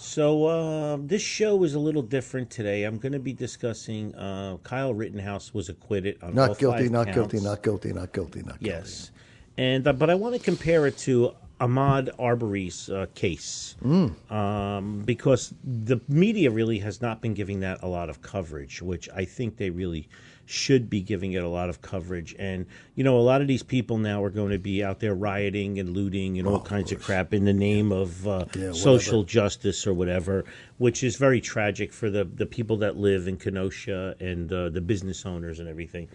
So uh, this show is a little different today. I'm going to be discussing uh, Kyle Rittenhouse was acquitted on all Not guilty, five not counts. guilty, not guilty, not guilty, not guilty. Yes, and uh, but I want to compare it to Ahmaud Arbery's uh, case Mm. um, because the media really has not been giving that a lot of coverage, which I think they really should be giving it a lot of coverage. And you know, a lot of these people now are going to be out there rioting and looting and all kinds of crap in the name of uh, Yeah, social justice or whatever, which is very tragic for the the people that live in Kenosha and uh, the business owners and everything.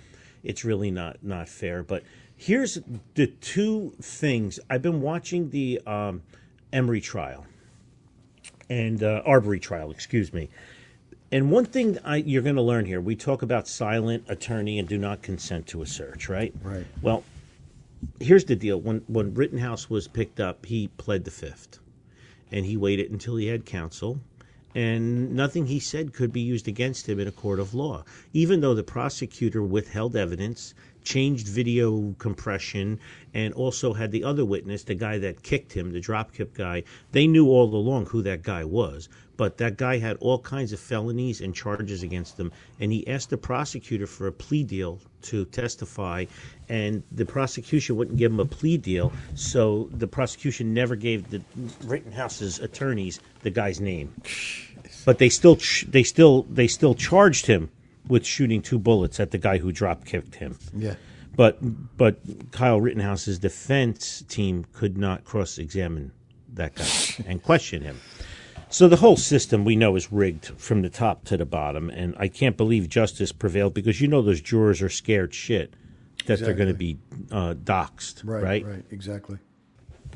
It's really not not fair. But here's the two things I've been watching the um, Emory trial and uh, Arbery trial, excuse me. And one thing I, you're going to learn here, we talk about silent attorney and do not consent to a search, right? Right. Well, here's the deal: when when Rittenhouse was picked up, he pled the fifth, and he waited until he had counsel, and nothing he said could be used against him in a court of law, even though the prosecutor withheld evidence, changed video compression, and also had the other witness, the guy that kicked him, the drop kick guy. They knew all along who that guy was, but that guy had all kinds of felonies and charges against him, and he asked the prosecutor for a plea deal to testify, and the prosecution wouldn't give him a plea deal, so the prosecution never gave the Rittenhouse's attorneys the guy's name. But they still they still they still charged him with shooting two bullets at the guy who drop kicked him. Yeah. But but Kyle Rittenhouse's defense team could not cross examine that guy and question him. So the whole system we know is rigged from the top to the bottom, and I can't believe justice prevailed because you know those jurors are scared shit that they're going to be uh, doxxed, Right, right? right, exactly.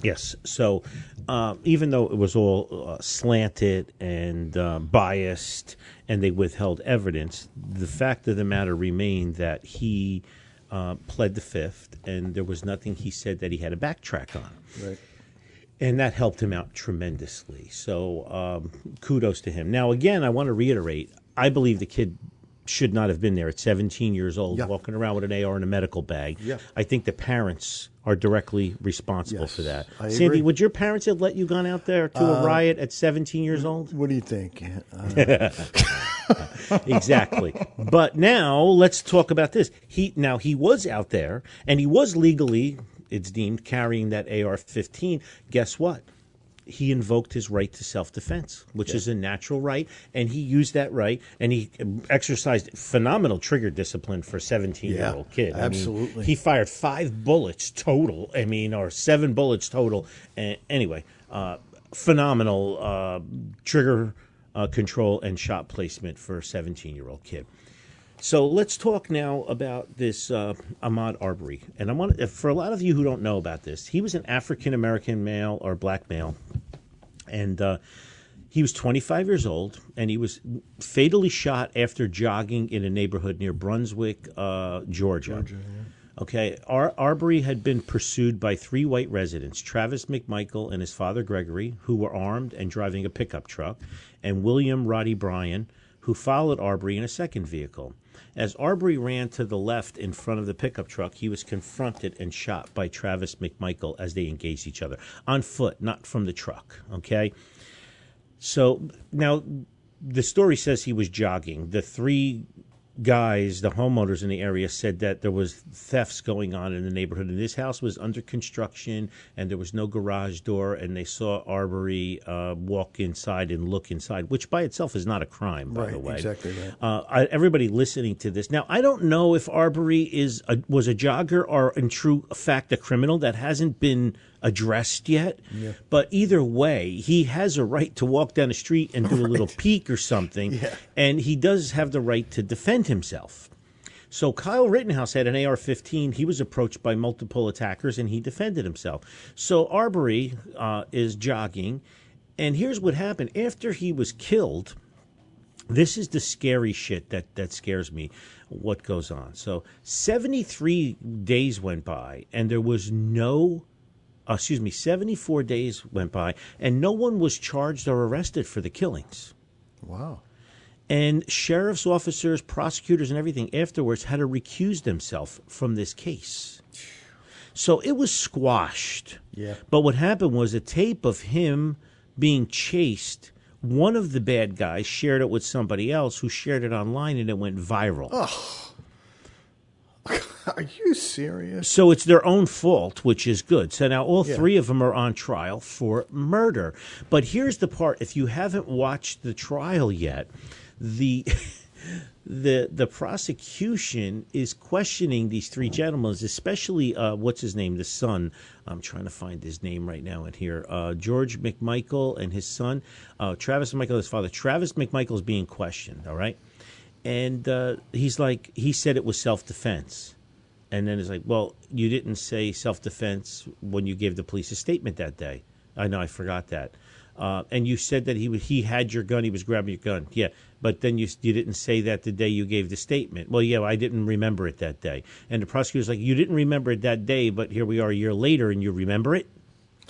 Yes. So um, even though it was all uh, slanted and uh, biased and they withheld evidence, the fact of the matter remained that he uh, pled the fifth and there was nothing he said that he had to backtrack on. Right. And that helped him out tremendously. So um, kudos to him. Now, again, I want to reiterate I believe the kid should not have been there at 17 years old, Yeah. walking around with an AR in a medical bag. Yeah. I think the parents are directly responsible for that. I Sandy, agree. would your parents have let you gone out there to a riot at 17 years old? What do you think? Uh, exactly. But now let's talk about this. He now he was out there and he was legally, it's deemed, carrying that AR-15. Guess what? He invoked his right to self-defense, which is a natural right, and he used that right, and he exercised phenomenal trigger discipline for a 17-year-old Yeah, kid. I mean, absolutely. he fired five bullets total. I mean, or seven bullets total. And anyway, uh, phenomenal uh, trigger uh, control and shot placement for a 17 year old kid. So let's talk now about this uh, Ahmaud Arbery. And I want for a lot of you who don't know about this, he was an African American male or black male, and uh, he was 25 years old, and he was fatally shot after jogging in a neighborhood near Brunswick, uh, Georgia. Okay, Ar- Arbery had been pursued by three white residents, Travis McMichael and his father Gregory, who were armed and driving a pickup truck, and William Roddie Bryan, who followed Arbery in a second vehicle. As Arbery ran to the left in front of the pickup truck, he was confronted and shot by Travis McMichael as they engaged each other on foot, not from the truck. Okay, so now the story says he was jogging. The three guys, the homeowners in the area, said that there was thefts going on in the neighborhood, and this house was under construction, and there was no garage door, and they saw Arbery uh, walk inside and look inside, which by itself is not a crime, by Right, the way. exactly right. Uh, I, everybody listening to this now, I don't know if Arbery is a, was a jogger or in true fact a criminal that hasn't been addressed yet. But either way, he has a right to walk down the street and do a little peek or something, Yeah. and he does have the right to defend himself. So Kyle Rittenhouse had an AR-15. He was approached by multiple attackers, and he defended himself. So Arbery uh, is jogging, and here's what happened after he was killed. This is the scary shit that that scares me. What goes on? So 73 days went by, and there was no. Uh, excuse me, 74 days went by, and no one was charged or arrested for the killings. Wow. And sheriff's officers, prosecutors, and everything afterwards had to recuse themselves from this case. So it was squashed. Yeah. But what happened was a tape of him being chased. One of the bad guys shared it with somebody else who shared it online and it went viral. Are you serious? So it's their own fault, which is good. So now all Yeah. three of them are on trial for murder. But here's the part: if you haven't watched the trial yet, the the the prosecution is questioning these three gentlemen, especially uh, what's his name, the son. I'm trying to find his name right now in here. Uh, George McMichael and his son, uh, Travis McMichael, his father. Travis McMichael is being questioned. All right, and uh, he's like, he said it was self defense. And then it's like, well, you didn't say self defense when you gave the police a statement that day. I know, I forgot that. Uh, and you said that he he had your gun, he was grabbing your gun. Yeah, but then you you didn't say that the day you gave the statement. Well, yeah, I didn't remember it that day. And the prosecutor's like, you didn't remember it that day, but here we are a year later, and you remember it.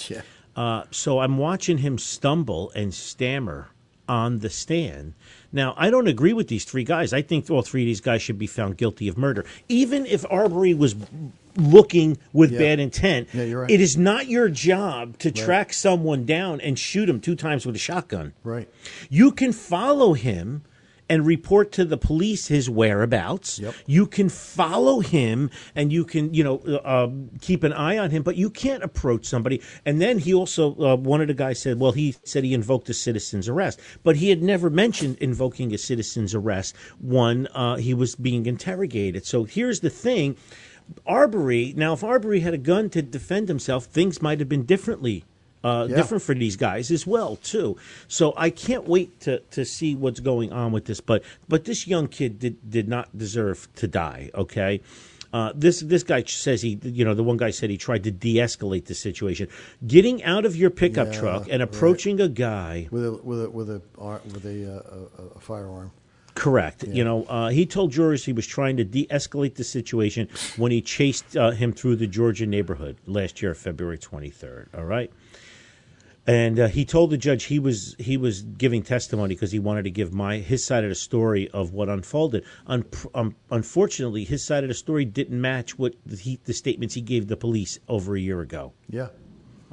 Yeah. Uh, so I'm watching him stumble and stammer on the stand. Now, I don't agree with these three guys. I think all three of these guys should be found guilty of murder. Even if Arbery was looking with Yeah. bad intent, Yeah, right. it is not your job to track someone down and shoot him two times with a shotgun. Right. You can follow him and report to the police his whereabouts. Yep. You can follow him and you can, you know, uh, um, keep an eye on him, but you can't approach somebody. And then he also, uh, one of the guys said, well, he said he invoked a citizen's arrest, but he had never mentioned invoking a citizen's arrest when uh, he was being interrogated. So here's the thing. Arbery, now if Arbery had a gun to defend himself, things might have been differently uh, Yeah. different for these guys as well too. So I can't wait to, to see what's going on with this. But but this young kid did did not deserve to die. Okay. Uh, this this guy says he you know the one guy said he tried to de-escalate the situation, getting out of your pickup Yeah, truck and right. approaching a guy With a with a with a with a, uh, a, a firearm. Correct. You know, uh, he told jurors he was trying to de-escalate the situation when he chased uh, him through the Georgia neighborhood last year, February 23rd. All right. And uh, he told the judge he was he was giving testimony because he wanted to give my his side of the story of what unfolded. Un- um, unfortunately, his side of the story didn't match what the, he, the statements he gave the police over a year ago. Yeah.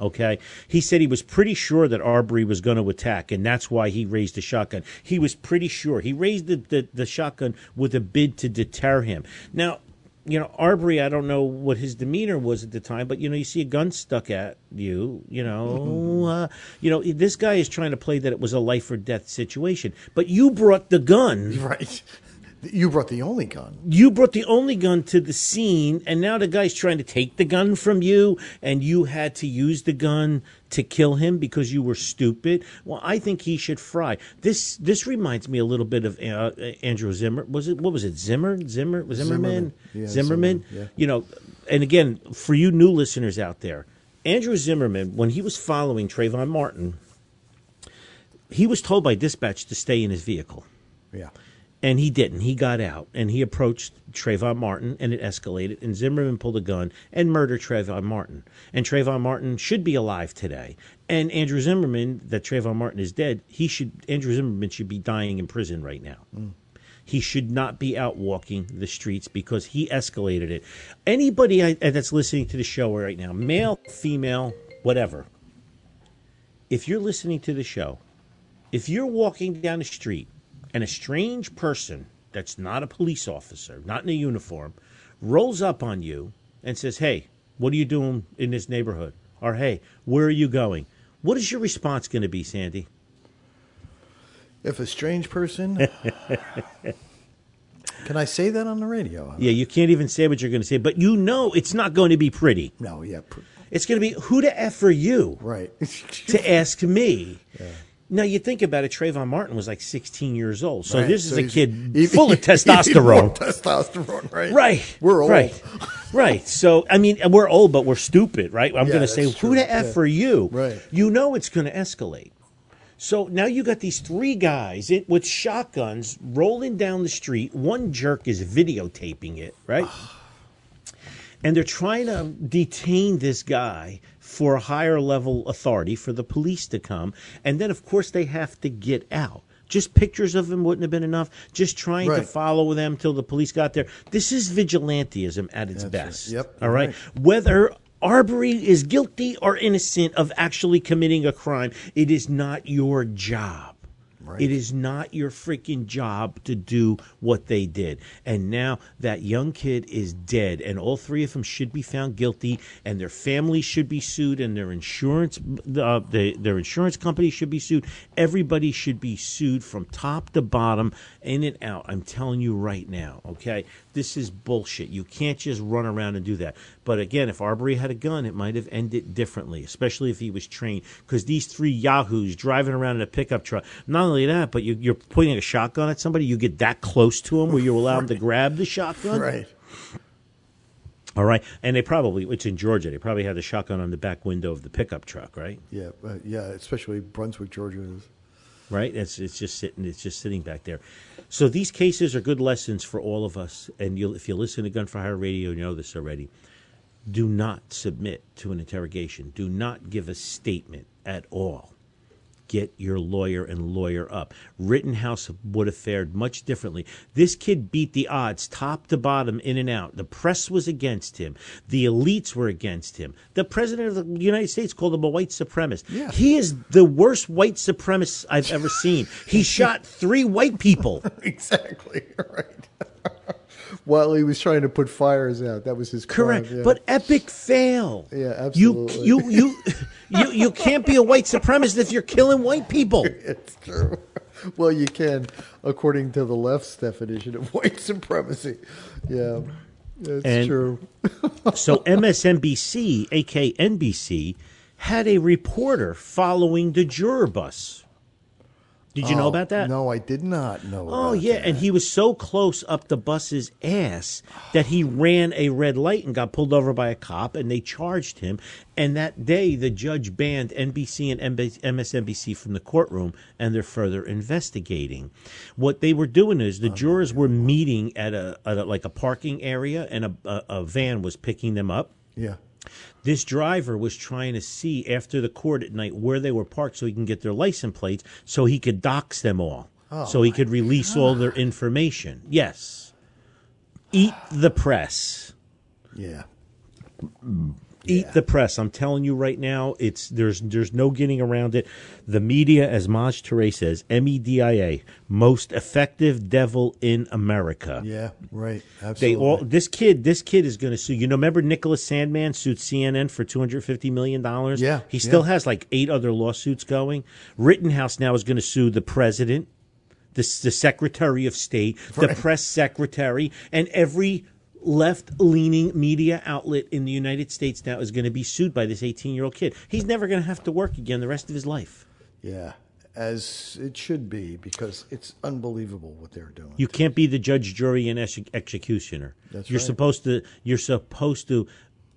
Okay. He said he was pretty sure that Arbery was going to attack, and that's why he raised the shotgun. He was pretty sure. He raised the, the, the shotgun with a bid to deter him. Now, you know, Arbery, I don't know what his demeanor was at the time, but, you know, you see a gun stuck at you, you know, uh, you know, this guy is trying to play that it was a life or death situation, but you brought the gun. Right. You brought the only gun. You brought the only gun to the scene, and now the guy's trying to take the gun from you, and you had to use the gun to kill him because you were stupid. Well, I think he should fry. This this reminds me a little bit of uh, Andrew Zimmer. Was it what was it? Zimmer, Zimmer, Zimmerman, Zimmerman. Yeah, Zimmerman. Zimmerman, yeah. You know, and again, for you new listeners out there, Andrew Zimmerman, when he was following Trayvon Martin, he was told by dispatch to stay in his vehicle. Yeah. And he didn't. He got out and he approached Trayvon Martin and it escalated. And Zimmerman pulled a gun and murdered Trayvon Martin. And Trayvon Martin should be alive today. And Andrew Zimmerman, that Trayvon Martin is dead, he should Andrew Zimmerman should be dying in prison right now. Mm. He should not be out walking the streets because he escalated it. Anybody uh, that's listening to the show right now, male, female, whatever, if you're listening to the show, if you're walking down the street and a strange person that's not a police officer, not in a uniform, rolls up on you and says, Hey, what are you doing in this neighborhood? Or, Hey, where are you going? What is your response going to be, Sandy? If a strange person. Can I say that on the radio? Yeah, you can't even say what you're going to say, but you know it's not going to be pretty. No, yeah. pr- It's going to be who to F for you Right. to ask me. Now you think about it, Trayvon Martin was like 16 years old, so Right. this is So a kid even- full of testosterone. testosterone, right? Right. We're old. Right. right. So, I mean, we're old, but we're stupid, right? I'm Yeah, going to say, that's who the F Yeah. for you? Right. You know it's going to escalate. So now you got these three guys it, with shotguns rolling down the street. One jerk is videotaping it, right? and they're trying to detain this guy for a higher level authority for the police to come. And then, of course, they have to get out. Just pictures of them wouldn't have been enough. Just trying to follow them till the police got there. This is vigilantism at its That's right. best. Yep, All right. right. Whether Arbery is guilty or innocent of actually committing a crime, it is not your job. Right. It is not your freaking job to do what they did. And now that young kid is dead, and all three of them should be found guilty, and their families should be sued, and their insurance, uh, they, their insurance company should be sued. Everybody should be sued from top to bottom, in and out. I'm telling you right now. Okay, this is bullshit. You can't just run around and do that. But again, if Arbery had a gun, it might have ended differently, especially if he was trained. Because these three yahoos driving around in a pickup truck, not only that, but you, you're pointing a shotgun at somebody, you get that close to him where you allow him to grab the shotgun. Right. All right. And they probably, it's in Georgia, they probably had the shotgun on the back window of the pickup truck, right? Yeah. Uh, yeah. Especially Brunswick, Georgia. Is, right? It's it's just sitting it's just sitting back there. So these cases are good lessons for all of us. And you'll, if you listen to Gun for Hire Radio, you know this already. Do not submit to an interrogation. Do not give a statement at all. Get your lawyer and lawyer up. Rittenhouse would have fared much differently. This kid beat the odds top to bottom, in and out. The press was against him. The elites were against him. The president of the United States called him a white supremacist. Yeah. He is the worst white supremacist I've ever seen. He shot three white people. exactly. Right. While he was trying to put fires out, that was his crime, Correct, yeah. but epic fail. Yeah, absolutely. You you you you you can't be a white supremacist if you're killing white people. it's true. Well, you can, according to the left's definition of white supremacy. Yeah, it's And- true. So MSNBC, aka NBC, had a reporter following the juror bus. Did you know Oh, about that? No, I did not know. Oh yeah, that. and he was so close up the bus's ass that he ran a red light and got pulled over by a cop, and they charged him. And that day, the judge banned NBC and MSNBC from the courtroom, and they're further investigating. What they were doing is the oh, jurors were meeting at a, at a like a parking area, and a, a, a van was picking them up. yeah. This driver was trying to see after the court at night where they were parked so he can get their license plates so he could dox them all. Oh so he could release all their information. Yes. Eat the press. Yeah. Eat the press. I'm telling you right now, it's there's there's no getting around it. The media, as Maj Toure says, M E D I A, most effective devil in America. Yeah. Right. They Absolutely. all this kid this kid is going to sue. You know, remember Nicholas Sandmann sued CNN for two hundred fifty million dollars. Yeah, he still yeah. has like eight other lawsuits going. Rittenhouse now is going to sue the president, the the Secretary of State, the press secretary, and every left leaning media outlet in the United States now is going to be sued by this eighteen year old kid. He's never going to have to work again the rest of his life. Yeah. As it should be, because it's unbelievable what they're doing. You can't be the judge, jury, and ex- executioner. That's you're right. supposed to. You're supposed to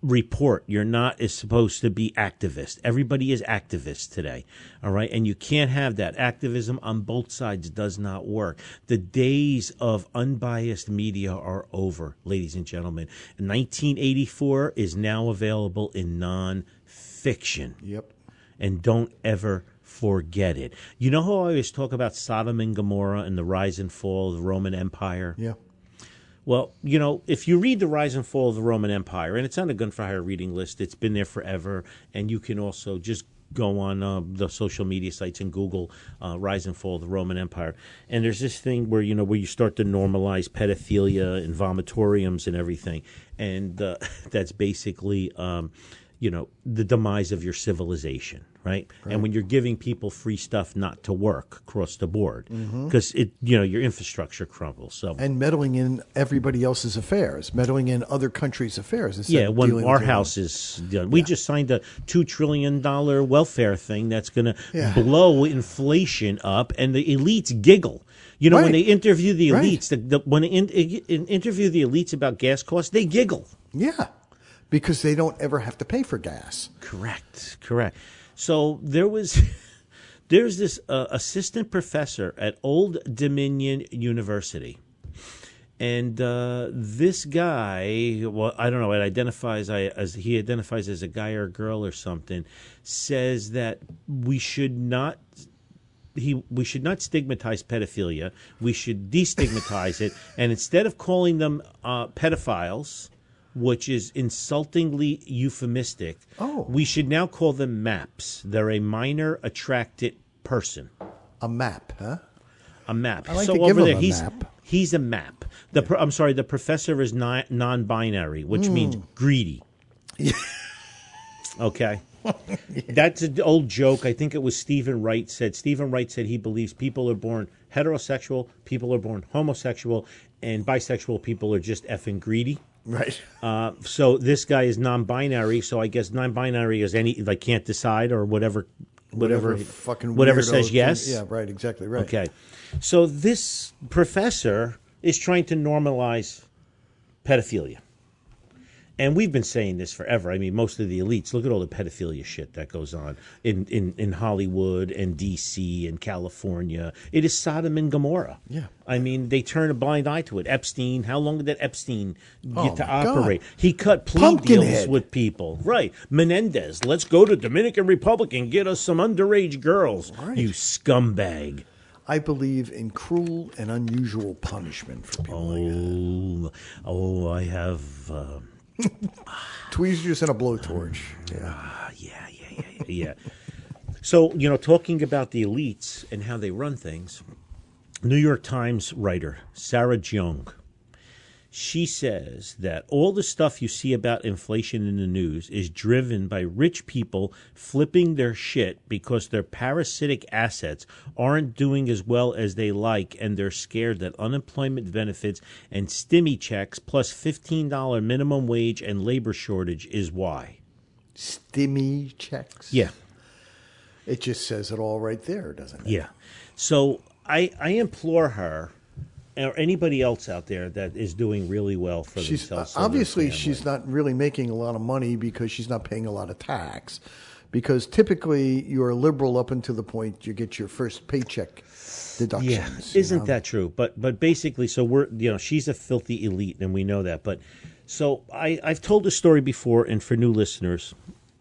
report. You're not is supposed to be activist. Everybody is activist today. All right, and you can't have that activism on both sides. Does not work. The days of unbiased media are over, ladies and gentlemen. 1984 is now available in non-fiction Yep. and don't ever forget it. You know how I always talk about Sodom and Gomorrah and the rise and fall of the Roman Empire? Yeah. Well, you know, if you read the rise and fall of the Roman Empire, and it's on the Gun for Hire reading list, it's been there forever, and you can also just go on uh, the social media sites and Google uh, "rise and fall of the Roman Empire," and there's this thing where you know where you start to normalize pedophilia and vomitoriums and everything, and uh, that's basically. Um, you know the demise of your civilization right, and when you're giving people free stuff not to work across the board mm-hmm. because it you know your infrastructure crumbles so And meddling in everybody else's affairs, meddling in other countries' affairs. yeah when our with your own. house is done. we just signed a two trillion dollar welfare thing that's going to Yeah. blow inflation up and the elites giggle you know when they interview the Right. elites the, the, when they in, in, interview the elites about gas costs they giggle Yeah, because they don't ever have to pay for gas. Correct, correct. So there was, there's this uh, assistant professor at Old Dominion University, and uh, this guy, well, I don't know, it identifies I, as he identifies as a guy or a girl or something, says that we should not. He, we should not stigmatize pedophilia. We should destigmatize it, and instead of calling them uh, pedophiles, which is insultingly euphemistic, Oh. we should now call them MAPs. They're a minor attracted person. A map, huh? A map. Like so over there, a he's map. he's a map. The pro- I'm sorry, the professor is non non-binary, which means Hmm. greedy. okay. That's an old joke. I think it was Stephen Wright said. Stephen Wright said he believes people are born heterosexual, people are born homosexual, and bisexual people are just effing greedy. Right. Uh, so this guy is non-binary. So I guess non-binary is any like can't decide or whatever, whatever, fucking whatever says thing- yes. Yeah, right. Exactly right. Okay. So this professor is trying to normalize pedophilia. And we've been saying this forever. I mean, most of the elites, look at all the pedophilia shit that goes on in, in, in Hollywood and DC and California. It is Sodom and Gomorrah. Yeah. I mean, they turn a blind eye to it. Epstein, how long did that Epstein get Oh, to my God. operate? He cut plea deals with people. Right. Menendez, let's go to Dominican Republic and get us some underage girls. Right. You scumbag. I believe in cruel and unusual punishment for people like that. Oh, oh, I have. Uh, Tweezers and a blowtorch. Yeah. yeah, yeah, yeah, yeah, yeah. So you know, talking about the elites and how they run things, New York Times writer Sarah Jeong. She says that all the stuff you see about inflation in the news is driven by rich people flipping their shit because their parasitic assets aren't doing as well as they like, and they're scared that unemployment benefits and stimmy checks plus $15 minimum wage and labor shortage is why. Stimmy checks. Yeah. It just says it all right there, doesn't it? Yeah. So I I implore her or anybody else out there that is doing really well for She's themselves. uh, obviously she's not really making a lot of money because she's not paying a lot of tax. Because typically you're liberal up until the point you get your first paycheck deductions. Yeah, isn't know? that true? But but basically, so we're you know she's a filthy elite, and we know that. But so I I've told the story before, and for new listeners,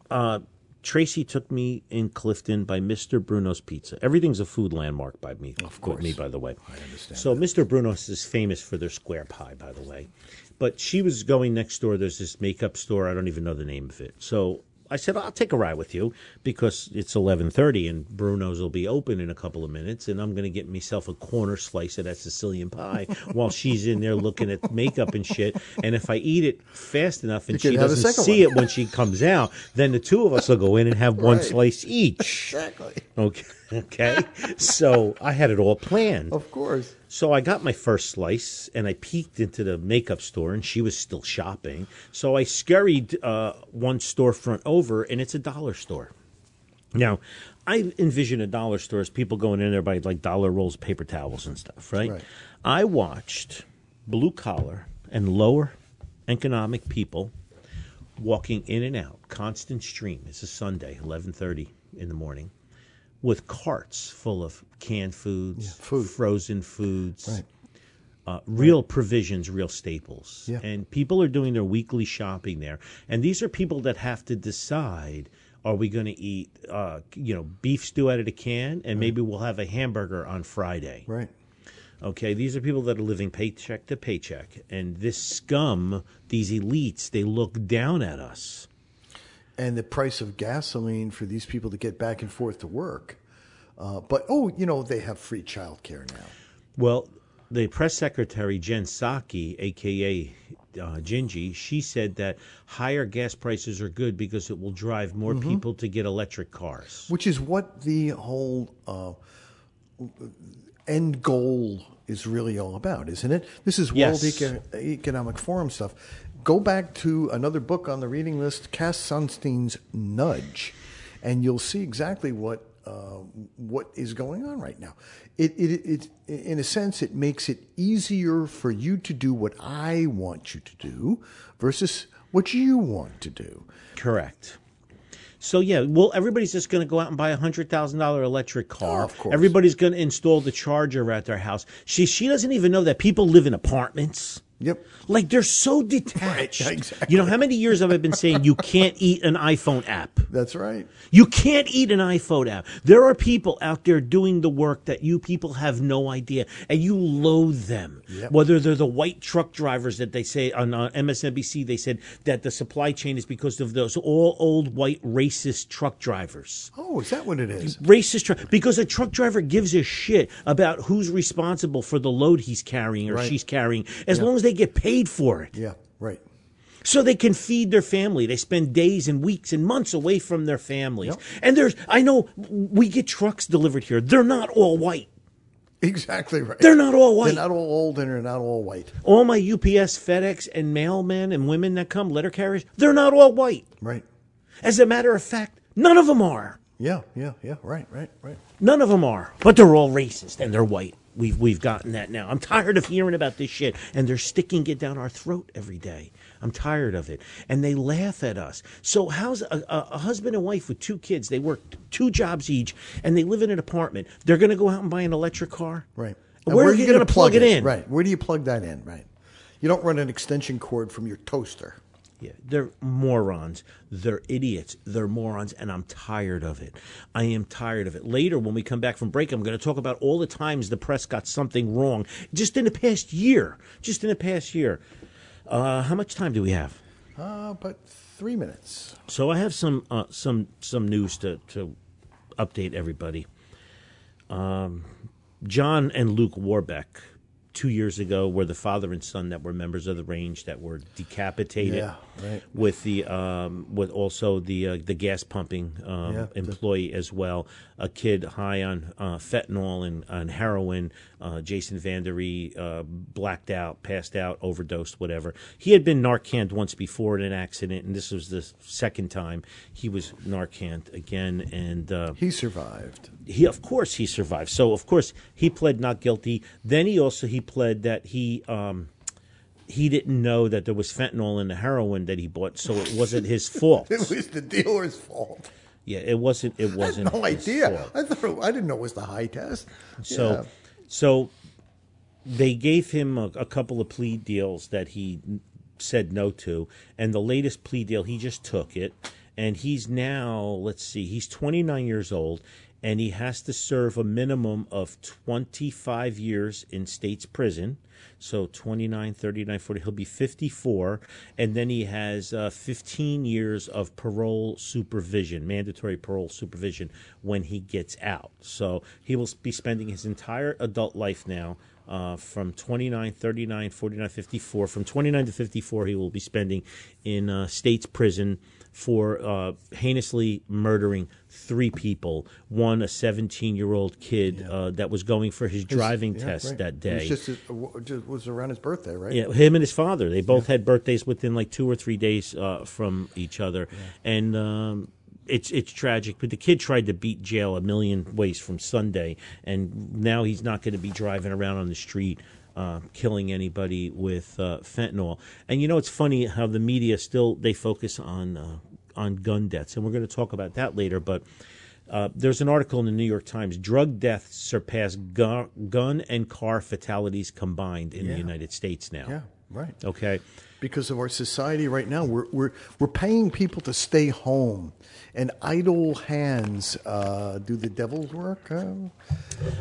uh, Tracy took me in Clifton by Mr. Bruno's Pizza. Everything's a food landmark by me. Of course. me by the way. I understand So Mr. Bruno's is famous for their square pie, by the way. But she was going next door. There's this makeup store. I don't even know the name of it. So I said, I'll take a ride with you because it's 11:30 and Bruno's will be open in a couple of minutes, and I'm going to get myself a corner slice of that Sicilian pie while she's in there looking at makeup and shit. And if I eat it fast enough and she doesn't see one. it when she comes out, then the two of us will go in and have one Right. slice each. Exactly. Okay. Okay. So I had it all planned. Of course. So I got my first slice and I peeked into the makeup store and she was still shopping. So I scurried uh, one storefront over and it's a dollar store. Now, I envision a dollar store as people going in there by like dollar rolls paper towels and stuff, right? Right. I watched blue collar and lower economic people walking in and out, constant stream. It's a Sunday, eleven thirty in the morning, with carts full of canned foods, food. frozen foods, Right. uh, real provisions, real staples. Yeah. And people are doing their weekly shopping there. And these are people that have to decide are we going to eat, uh, you know, beef stew out of the can and maybe we'll have a hamburger on Friday. Right. Okay, these are people that are living paycheck to paycheck. And this scum, these elites, they look down at us. And the price of gasoline for these people to get back and forth to work. Uh, but oh, you know they have free childcare now. Well, the press secretary Jen Psaki, aka uh, Gingy, she said that higher gas prices are good because it will drive more Mm-hmm. people to get electric cars. which is what the whole uh, end goal is really all about, isn't it? This is World Yes. Eco- Economic Forum stuff. Go back to another book on the reading list, Cass Sunstein's Nudge, and you'll see exactly what uh, what is going on right now. It, it, it, in a sense, it makes it easier for you to do what I want you to do versus what you want to do. Correct. So yeah, well, everybody's just going to go out and buy a hundred thousand dollar electric car. Oh, of course. Everybody's going to install the charger at their house. She she doesn't even know that people live in apartments. Yep. Like they're so detached. Right, exactly. You know how many years have I been saying you can't eat an iPhone app? That's right. You can't eat an iPhone app. There are people out there doing the work that you people have no idea, and you loathe them. Yep. Whether they're the white truck drivers that they say on uh, MSNBC, they said that the supply chain is because of those all old white racist truck drivers. Oh, is that what it is? Racist truck because a truck driver gives a shit about who's responsible for the load he's carrying or Right. she's carrying, as long as they get paid for it Yeah, right. so they can feed their family. They spend days and weeks and months away from their families. Yep. And there's, I know we get trucks delivered here. They're not all white. Exactly right. They're not all white. They're not all old and they're not all white. all my UPS, FedEx, and mailmen and women that come, letter carriers, they're not all white. Right. As a matter of fact, none of them are. Yeah, yeah, yeah. Right, right, right. None of them are. But they're all racist and they're white. We've we've gotten that now. I'm tired of hearing about this shit, and they're sticking it down our throat every day. I'm tired of it, and they laugh at us. So how's a, a, husband and wife with two kids? They work two jobs each, and they live in an apartment. They're going to go out and buy an electric car, Right. Where, are you going gonna to plug it in? Right. Where do you plug that in? Right. You don't run an extension cord from your toaster. Yeah, they're morons. They're idiots. They're morons, and I'm tired of it. I am tired of it. Later, when we come back from break, I'm going to talk about all the times the press got something wrong just in the past year. Just in the past year. Uh, how much time do we have? Uh, but three minutes. So I have some uh, some some news to to update everybody. Um, John and Luke Warbeck, two years ago, were the father and son that were members of the range that were decapitated. Yeah, right. With the um, with also the uh, the gas pumping um, Yeah, the- employee as well, a kid high on uh, fentanyl and on heroin. Uh, Jason Vandery uh, blacked out, passed out, overdosed, whatever. He had been Narcaned once before in an accident, and this was the second time he was Narcaned again. And uh, He survived. he, of course, he survived. So, of course, he pled not guilty. Then he also he pled that he. Um, he didn't know that there was fentanyl in the heroin that he bought, so it wasn't his fault. It was the dealer's fault. Yeah, it wasn't. It wasn't. had no idea. I thought it- I didn't know it was the high test. So, Yeah. so they gave him a, a couple of plea deals that he said no to, and the latest plea deal he just took it, and he's now let's see, he's 29 years old, and he has to serve a minimum of 25 years in state's prison. So 29, 39, 40, he'll be 54. And then he has uh, 15 years of parole supervision, mandatory parole supervision when he gets out. So he will be spending his entire adult life now uh, from 29, 39, 49, 54. From 29 to 54, he will be spending in uh, state's prison for uh, heinously murdering three people. One, a 17 year old kid uh, that was going for his driving Yeah, test right. that It day. was just, it was around his birthday, right? Yeah, him and his father. They both had birthdays within like two or three days uh, from each other, and um, it's it's tragic. But the kid tried to beat jail a million ways from Sunday, and now he's not going to be driving around on the street. Uh, killing anybody with uh, fentanyl, and you know it's funny how the media still they focus on uh, on gun deaths, and we're going to talk about that later. But uh, there's an article in the New York Times: drug deaths surpass gu- gun and car fatalities combined in Yeah. the United States now. Yeah, right. Okay. Because of our society right now. We're we're we're paying people to stay home, and idle hands uh, do the devil's work. Uh,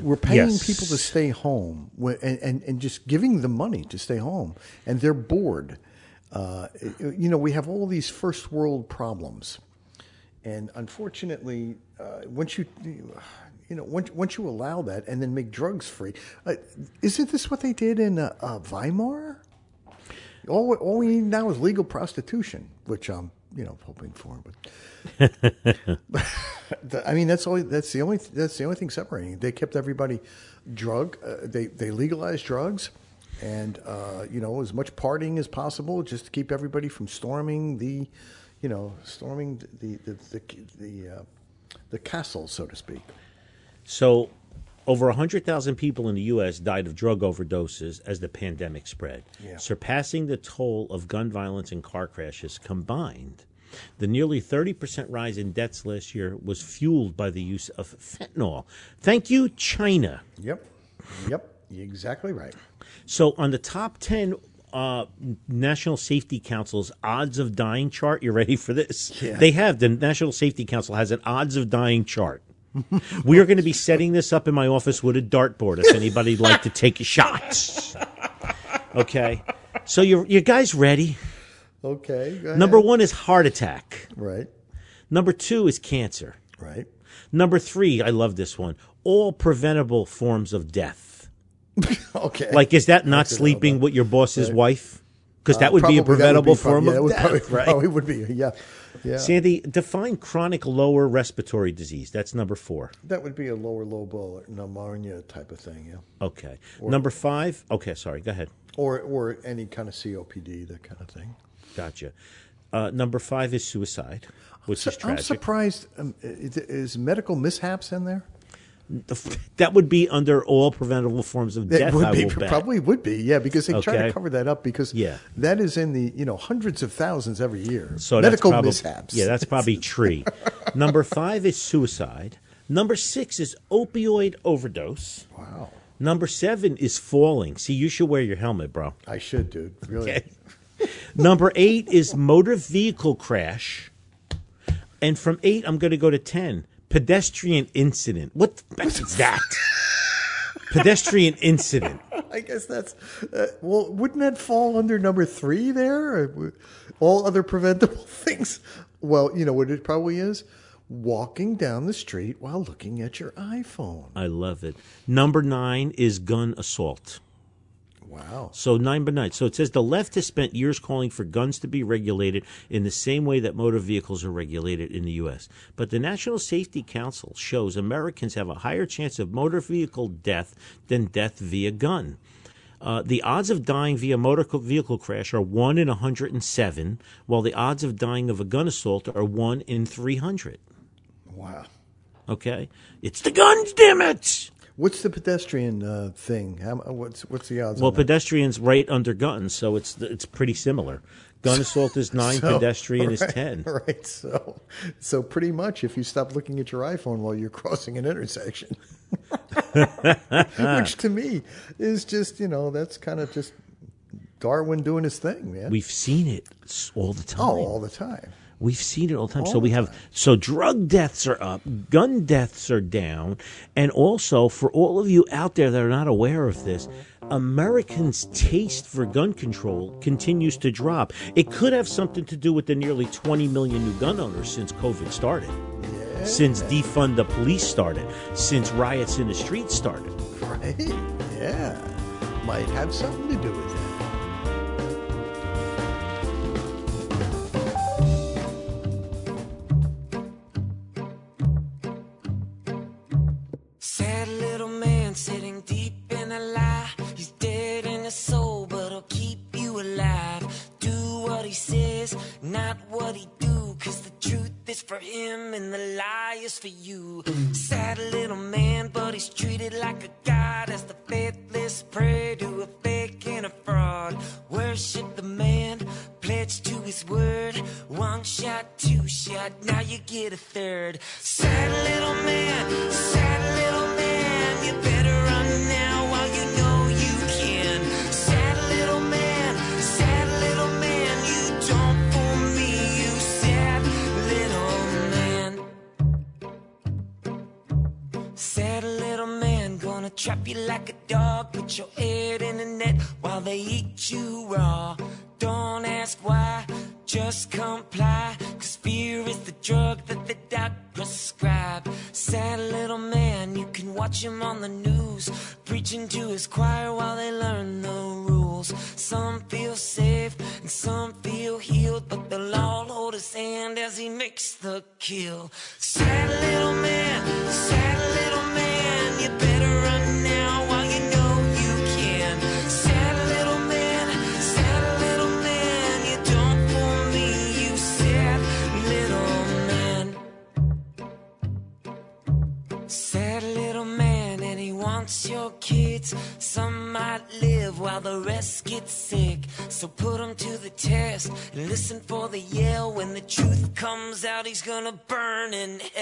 we're paying Yes. people to stay home, and, and and just giving them money to stay home, and they're bored. Uh, you know, we have all these first world problems, And unfortunately, uh, once you you know once once you allow that and then make drugs free, uh, isn't this what they did in uh, uh, Weimar? All all we need now is legal prostitution, which I'm you know hoping for, but. I mean, that's all. That's the only. That's the only thing separating. They kept everybody drug. Uh, they they legalized drugs, and uh, you know as much partying as possible, just to keep everybody from storming the, you know, storming the the the the, uh, the castle, so to speak. So, over 100,000 people in the U.S. died of drug overdoses as the pandemic spread, Yeah. surpassing the toll of gun violence and car crashes combined. The nearly 30% rise in deaths last year was fueled by the use of fentanyl. Thank you, China. Yep, yep, exactly right. So, on the top 10 uh, National Safety Council's odds of dying chart, you're ready for this? Yeah. They have, the National Safety Council has an odds of dying chart. We are going to be setting this up in my office with a dartboard if anybody'd like to take a shot. Okay. So, you you guys ready? Okay, go ahead. Number one is heart attack. right, Number two is cancer. right. Number three, I love this one. All preventable forms of death. Okay, Like, is that not sleeping with your boss's wife? Because that would be a Uh, Probably that would preventable be form yeah, of death, probably, right? Probably would be. Yeah, yeah. Sandy, define chronic lower respiratory disease. That's number four. That would be a lower lobe pneumonia type of thing, yeah. Okay. number five. Okay, sorry. Go ahead. Or or any kind of COPD, that kind of thing. Gotcha. Uh, number five is suicide, which is tragic. I'm surprised. Um, is medical mishaps in there? That would be under all preventable forms of death. it would be probably would be, yeah, because they try to cover that up because Yeah. that is in the you know hundreds of thousands every year. So medical probably, mishaps. Yeah, that's probably tree. Number five is suicide. Number six is opioid overdose. wow. Number seven is falling. See, you should wear your helmet, bro. I should, dude. Really. Okay. Number eight is motor vehicle crash. And from eight, I'm going to go to 10. Pedestrian incident. What the heck is that? Pedestrian incident. I guess that's uh, well. Wouldn't that fall under number three there? All other preventable things. Well, you know what it probably is. Walking down the street while looking at your iPhone. I love it. Number nine is gun assault. Wow. So number nine. So it says the left has spent years calling for guns to be regulated in the same way that motor vehicles are regulated in the U.S. But the National Safety Council shows Americans have a higher chance of motor vehicle death than death via gun. Uh, the odds of dying via motor vehicle crash are 1 in 107, while the odds of dying of a gun assault are 1 in 300. Wow. Okay? It's the guns, damn it! What's the pedestrian uh, thing? How, what's what's the odds? Well, pedestrians right under guns, so it's it's pretty similar. Gun assault is nine, So- pedestrian is ten. Right. So, so pretty much, if you stop looking at your iPhone while you're crossing an intersection, which to me is just you know that's kind of just Darwin doing his thing, man. We've seen it all the time. oh, all the time. We've seen it all the time. All so we have so drug deaths are up, gun deaths are down, and also for all of you out there that are not aware of this, Americans' taste for gun control continues to drop. It could have something to do with the nearly 20 million new gun owners since COVID started. Since defund the police started, since riots in the streets started. Right? Yeah. Might have something to do with that. For him and the lie is for you.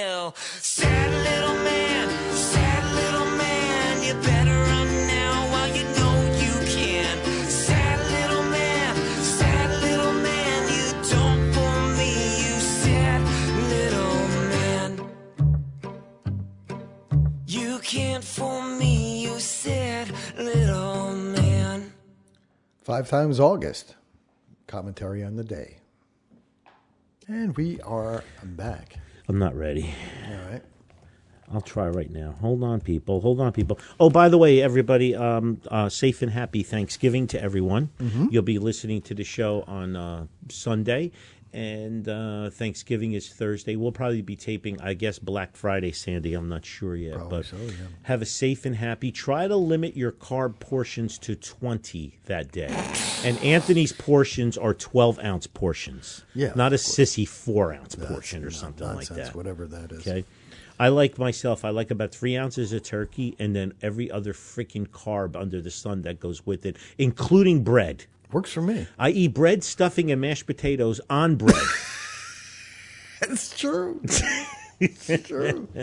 Hell. Sad little man, sad little man, you better run now while you know you can. Sad little man, sad little man, you don't fool me, you sad little man. You can't fool me, you sad little man. Five times August. Commentary on the day. And we are back. I'm not ready. All right. I'll try right now. Hold on, people. Hold on, people. Oh, by the way, everybody, um, uh, safe and happy Thanksgiving to everyone. You'll be listening to the show on uh, Sunday, and uh, Thanksgiving is Thursday. We'll probably be taping, I guess, Black Friday, Sandy. I'm not sure yet. Probably but so, yeah. have a safe and happy. Try to limit your carb portions to 20 that day. And Anthony's portions are 12 ounce portions. Yeah, Not a course. sissy four ounce That's portion or something like that. Whatever that is. Okay. I like myself, I like about three ounces of turkey and then every other freaking carb under the sun that goes with it, including bread. Works for me. I eat bread, stuffing, and mashed potatoes on bread. It's true. it's true.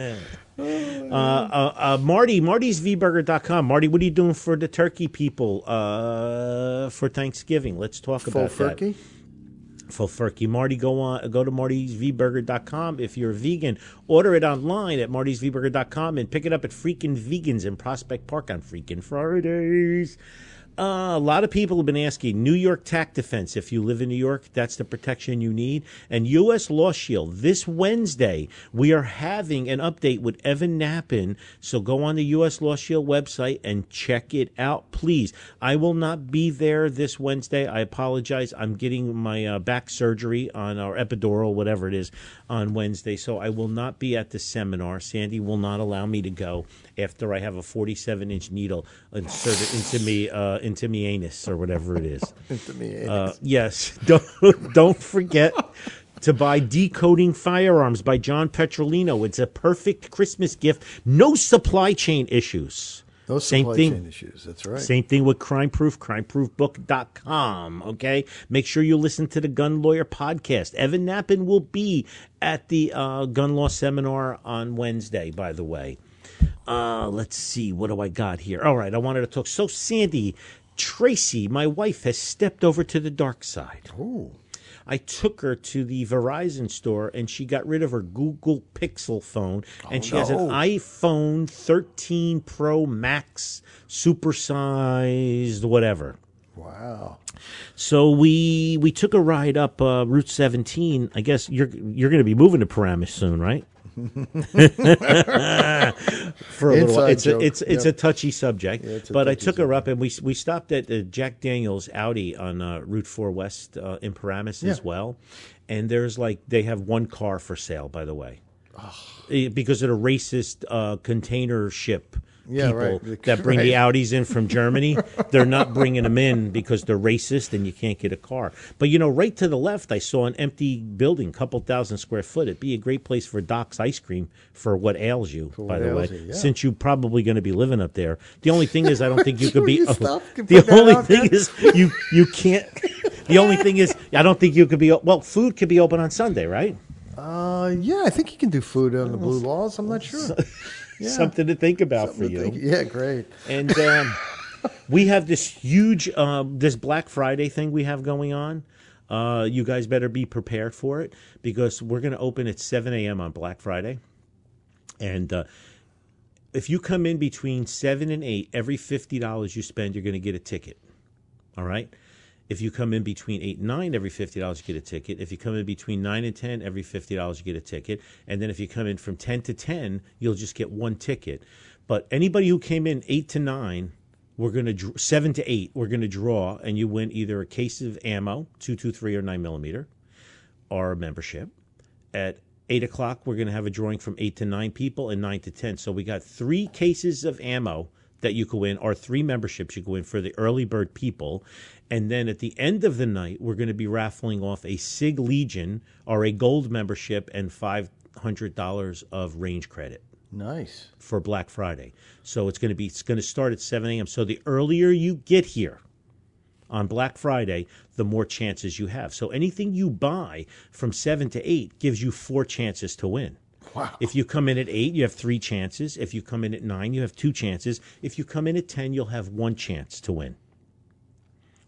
uh, uh, uh, Marty, martysvburger.com. Marty, what are you doing for the turkey people uh, for Thanksgiving? Let's talk Full about that. turkey. Full turkey. Marty, go on, go to martysvburger.com. If you're a vegan, order it online at martysvburger.com and pick it up at Freaking Vegans in Prospect Park on Freaking Fridays. Uh, a lot of people have been asking New York Tax Defense. If you live in New York, that's the protection you need. And U.S. Law Shield. This Wednesday, we are having an update with Evan Nappen. So go on the U.S. Law Shield website and check it out, please. I will not be there this Wednesday. I apologize. I'm getting my uh, back surgery on our epidural, whatever it is, on Wednesday. So I will not be at the seminar. Sandy will not allow me to go after I have a 47 inch needle inserted into me, uh, into me anus or whatever it is. Into me. Uh, yes, don't don't forget to buy Decoding Firearms by John Petrolino. It's a perfect Christmas gift. No supply chain issues. no same supply thing. chain issues. That's right. Same thing with Crime Proof, crimeproofbook.com. Okay. Make sure you listen to the Gun Lawyer podcast. Evan Nappen will be at the uh, gun law seminar on Wednesday, by the way. Uh, let's see. What do I got here? All right. I wanted to talk. So, Sandy, Tracy, my wife, has stepped over to the dark side. Ooh. I took her to the Verizon store and she got rid of her Google Pixel phone and she has an iPhone 13 Pro Max supersized whatever. Wow. So we we took a ride up uh, Route 17. I guess you're you're going to be moving to Paramus soon, right? For a little while. It's a, it's it's Yep. a touchy subject. it's a but I touchy took her up and we we stopped at uh, Jack Daniels Audi on uh, Route 4 West uh, in Paramus as well. And there's like they have one car for sale, by the way. Eh, Because of a racist uh, container ship Yeah, people right. that bring the Audis in from Germany, they're not bringing them in because they're racist and you can't get a car. But you know, right to the left, I saw an empty building, couple thousand square foot. It'd be a great place for Doc's ice cream for what ails you, by the way. you, yeah. Since you're probably going to be living up there. The only thing is, I don't think you could be. you stop? The only thing there? is, you you can't. The only thing is, I don't think you could be. Well, food could be open on Sunday, right? Uh, yeah, I think you can do food on the blue laws. I'm not sure. Yeah. Something to think about for you. think- Yeah, great. And um, we have this huge, um, this Black Friday thing we have going on. Uh, you guys better be prepared for it because we're going to open at 7 a.m. on Black Friday. And uh, if you come in between 7 and 8, every $50 you spend, you're going to get a ticket. All right? If you come in between eight and nine, every fifty dollars you get a ticket. If you come in between nine and ten, every fifty dollars you get a ticket. And then if you come in from ten to ten, you'll just get one ticket. But anybody who came in eight to nine, we're going to dr- seven to eight, we're going to draw, and you win either a case of ammo, two two three or nine millimeter, or a membership. At eight o'clock, we're going to have a drawing from eight to nine people, and nine to ten. So we got three cases of ammo that you could win, are three memberships you could win for the early bird people. And then at the end of the night, we're going to be raffling off a Sig Legion or a gold membership and five hundred dollars of range credit Nice. for Black Friday. So it's going to be it's going to start at 7 a.m. So the earlier you get here on Black Friday, the more chances you have. So anything you buy from 7 to 8 gives you four chances to win. Wow. If you come in at 8, you have 3 chances. If you come in at 9, you have 2 chances. If you come in at 10, you'll have 1 chance to win.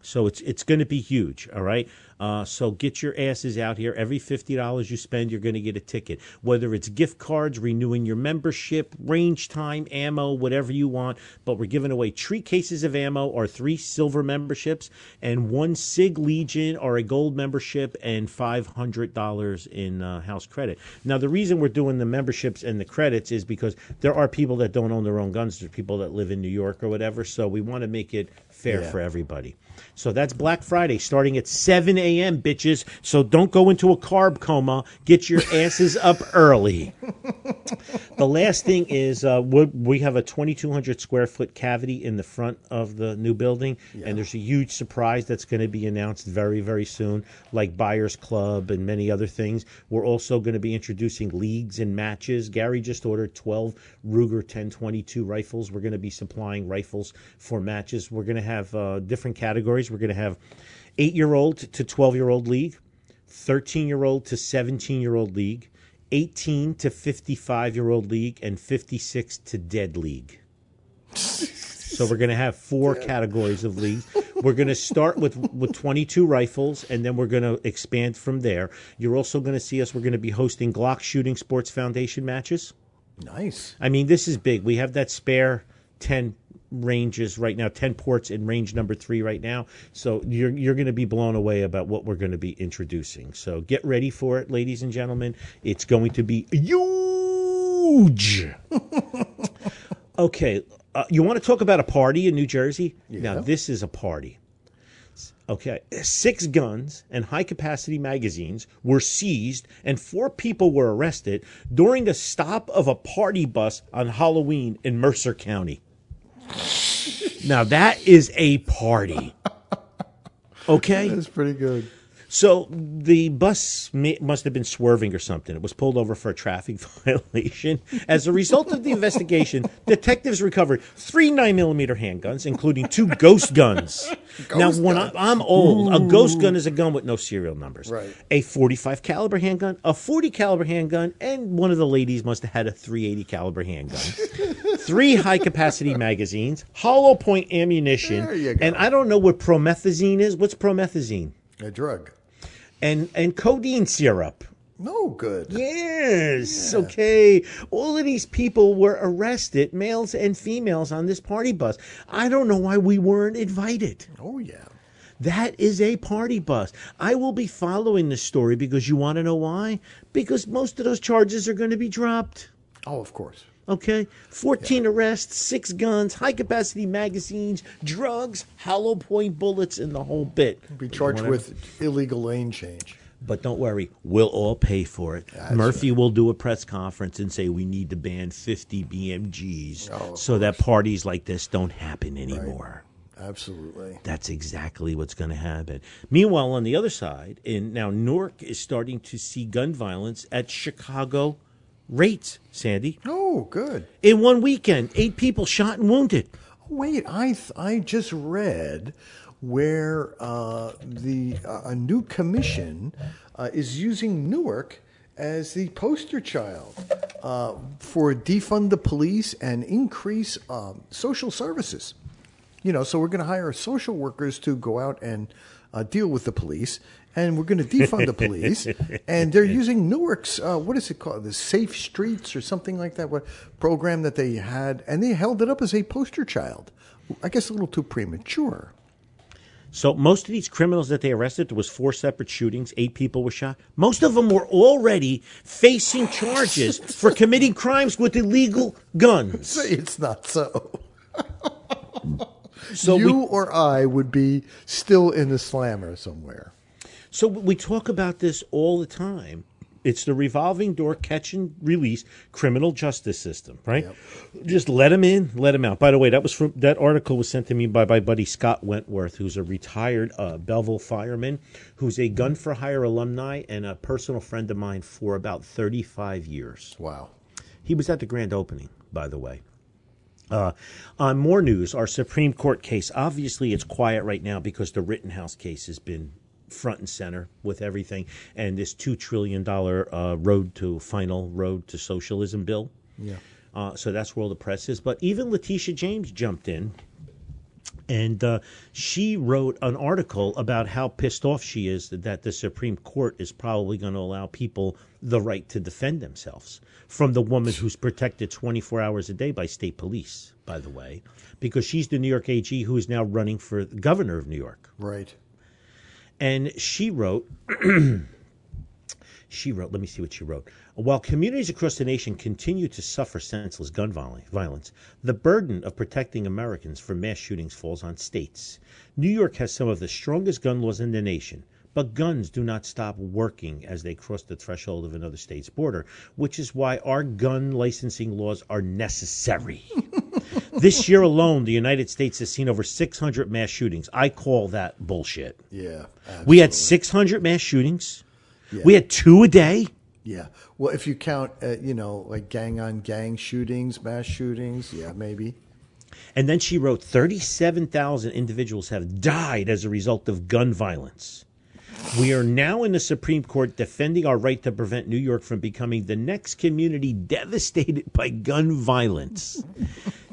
So it's it's going to be huge, all right. Uh, so get your asses out here. Every fifty dollars you spend, you're going to get a ticket. Whether it's gift cards, renewing your membership, range time, ammo, whatever you want. But we're giving away three cases of ammo, or three silver memberships, and one Sig Legion or a gold membership, and five hundred dollars in uh, house credit. Now the reason we're doing the memberships and the credits is because there are people that don't own their own guns. There's people that live in New York or whatever. So we want to make it fair Yeah. for everybody. So that's Black Friday starting at 7 a.m., bitches. So don't go into a carb coma. Get your asses up early. the last thing is uh, we we have a 2,200 square foot cavity in the front of the new building, and there's a huge surprise that's going to be announced very, very soon, like Buyers Club and many other things. We're also going to be introducing leagues and matches. Gary just ordered 12 Ruger 1022 rifles. We're going to be supplying rifles for matches. We're going to have uh, different categories. We're going to have eight year old to 12 year old league, 13 year old to 17 year old league, 18 to 55 year old league, and 56 to dead league. So we're going to have four categories of leagues. We're going to start with with 22 rifles, and then we're going to expand from there. You're also going to see us. We're going to be hosting Glock Shooting Sports Foundation matches. Nice. I mean, this is big. We have that spare 10 ranges right now, 10 ports in range number three right now. So you're, you're going to be blown away about what we're going to be introducing. So get ready for it, ladies and gentlemen. It's going to be huge. okay. Uh, you want to talk about a party in New Jersey? Now, this is a party. Okay, six guns and high capacity magazines were seized, and four people were arrested during the stop of a party bus on Halloween in Mercer County. Now, that is a party. Okay? That's pretty good. So the bus may, must have been swerving or something. It was pulled over for a traffic violation. As a result of the investigation, detectives recovered three 9mm handguns, including two ghost guns. now, when I, I'm old, a ghost gun is a gun with no serial numbers. Right. A 45 caliber handgun, a 40 caliber handgun, and one of the ladies must have had a 380 caliber handgun. three high capacity magazines, hollow point ammunition, There you go. and I don't know what promethazine is. What's promethazine? A drug. and and codeine syrup. No good. Yes. Okay. All of these people were arrested, males and females, on this party bus. I don't know why we weren't invited. Oh yeah. That is a party bus. I will be following this story because you want to know why? Because most of those charges are going to be dropped. Oh, of course. Okay? 14 arrests, six guns, high capacity magazines, drugs, hollow point bullets, and the whole bit. Be charged with illegal lane change. But don't worry, we'll all pay for it. Murphy will do a press conference and say we need to ban 50 BMGs Oh, of so that parties like this don't happen anymore. Absolutely. That's exactly what's going to happen. Meanwhile, on the other side, in now Newark is starting to see gun violence at Chicago rates. Sandy, Oh, good. in one weekend, eight people shot and wounded. Wait, I th- I just read where uh, the uh, a new commission uh, is using Newark as the poster child uh, for defund the police and increase um, social services. You know, so we're going to hire social workers to go out and uh, deal with the police, and we're going to defund the police. And they're using Newark's uh, what is it called, the Safe Streets or something like that, what program that they had, and they held it up as a poster child. I guess a little too premature. So most of these criminals that they arrested, there was four separate shootings, eight people were shot. Most of them were already facing charges for committing crimes with illegal guns. It's not so. So you we, or I would be still in the slammer somewhere. so we talk about this all the time. It's the revolving door catch and release criminal justice system, right? Just let them in, let them out. By the way, that was from that article was sent to me by my buddy Scott Wentworth, who's a retired uh, Belleville fireman, who's a gun for hire alumni and a personal friend of mine for about thirty five years. Wow. He was at the grand opening, by the way. Uh, on more news, our Supreme Court case. Obviously, it's quiet right now because the Rittenhouse case has been front and center with everything, and this two trillion dollar uh, road to final road to socialism bill. Yeah. Uh, so that's where all the press is. But even Letitia James jumped in, and uh, she wrote an article about how pissed off she is that the Supreme Court is probably going to allow people the right to defend themselves from the woman who's protected 24 hours a day by state police, by the way, because she's the New York AG who is now running for governor of New York. Right. And she wrote, she wrote, let me see what she wrote. While communities across the nation continue to suffer senseless gun violence, the burden of protecting Americans from mass shootings falls on states. New York has some of the strongest gun laws in the nation. But guns do not stop working as they cross the threshold of another state's border, which is why our gun licensing laws are necessary. this year alone, the United States has seen over 600 mass shootings. I call that bullshit. Yeah. We had 600 mass shootings. Yeah. We had two a day. Yeah. Well, if you count, uh, you know, like gang on gang shootings, mass shootings, yeah, maybe. And then she wrote 37,000 individuals have died as a result of gun violence. We are now in the Supreme Court defending our right to prevent New York from becoming the next community devastated by gun violence.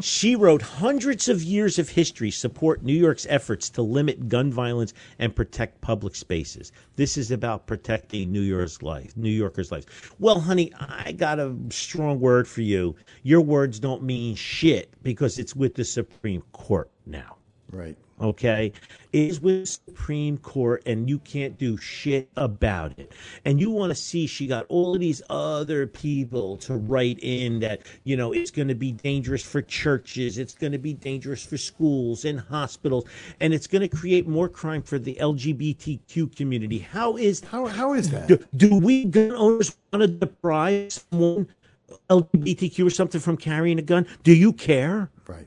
she wrote hundreds of years of history support New York's efforts to limit gun violence and protect public spaces. This is about protecting New York's life, New Yorkers' lives. Well, honey, I got a strong word for you. Your words don't mean shit because it's with the Supreme Court now Right. Okay, is with Supreme Court and you can't do shit about it. And you want to see she got all of these other people to write in that, you know, it's going to be dangerous for churches, it's going to be dangerous for schools and hospitals, and it's going to create more crime for the LGBTQ community. How is How, how is that? do, do we gun owners want to deprive someone LGBTQ or something from carrying a gun? Do you care? Right.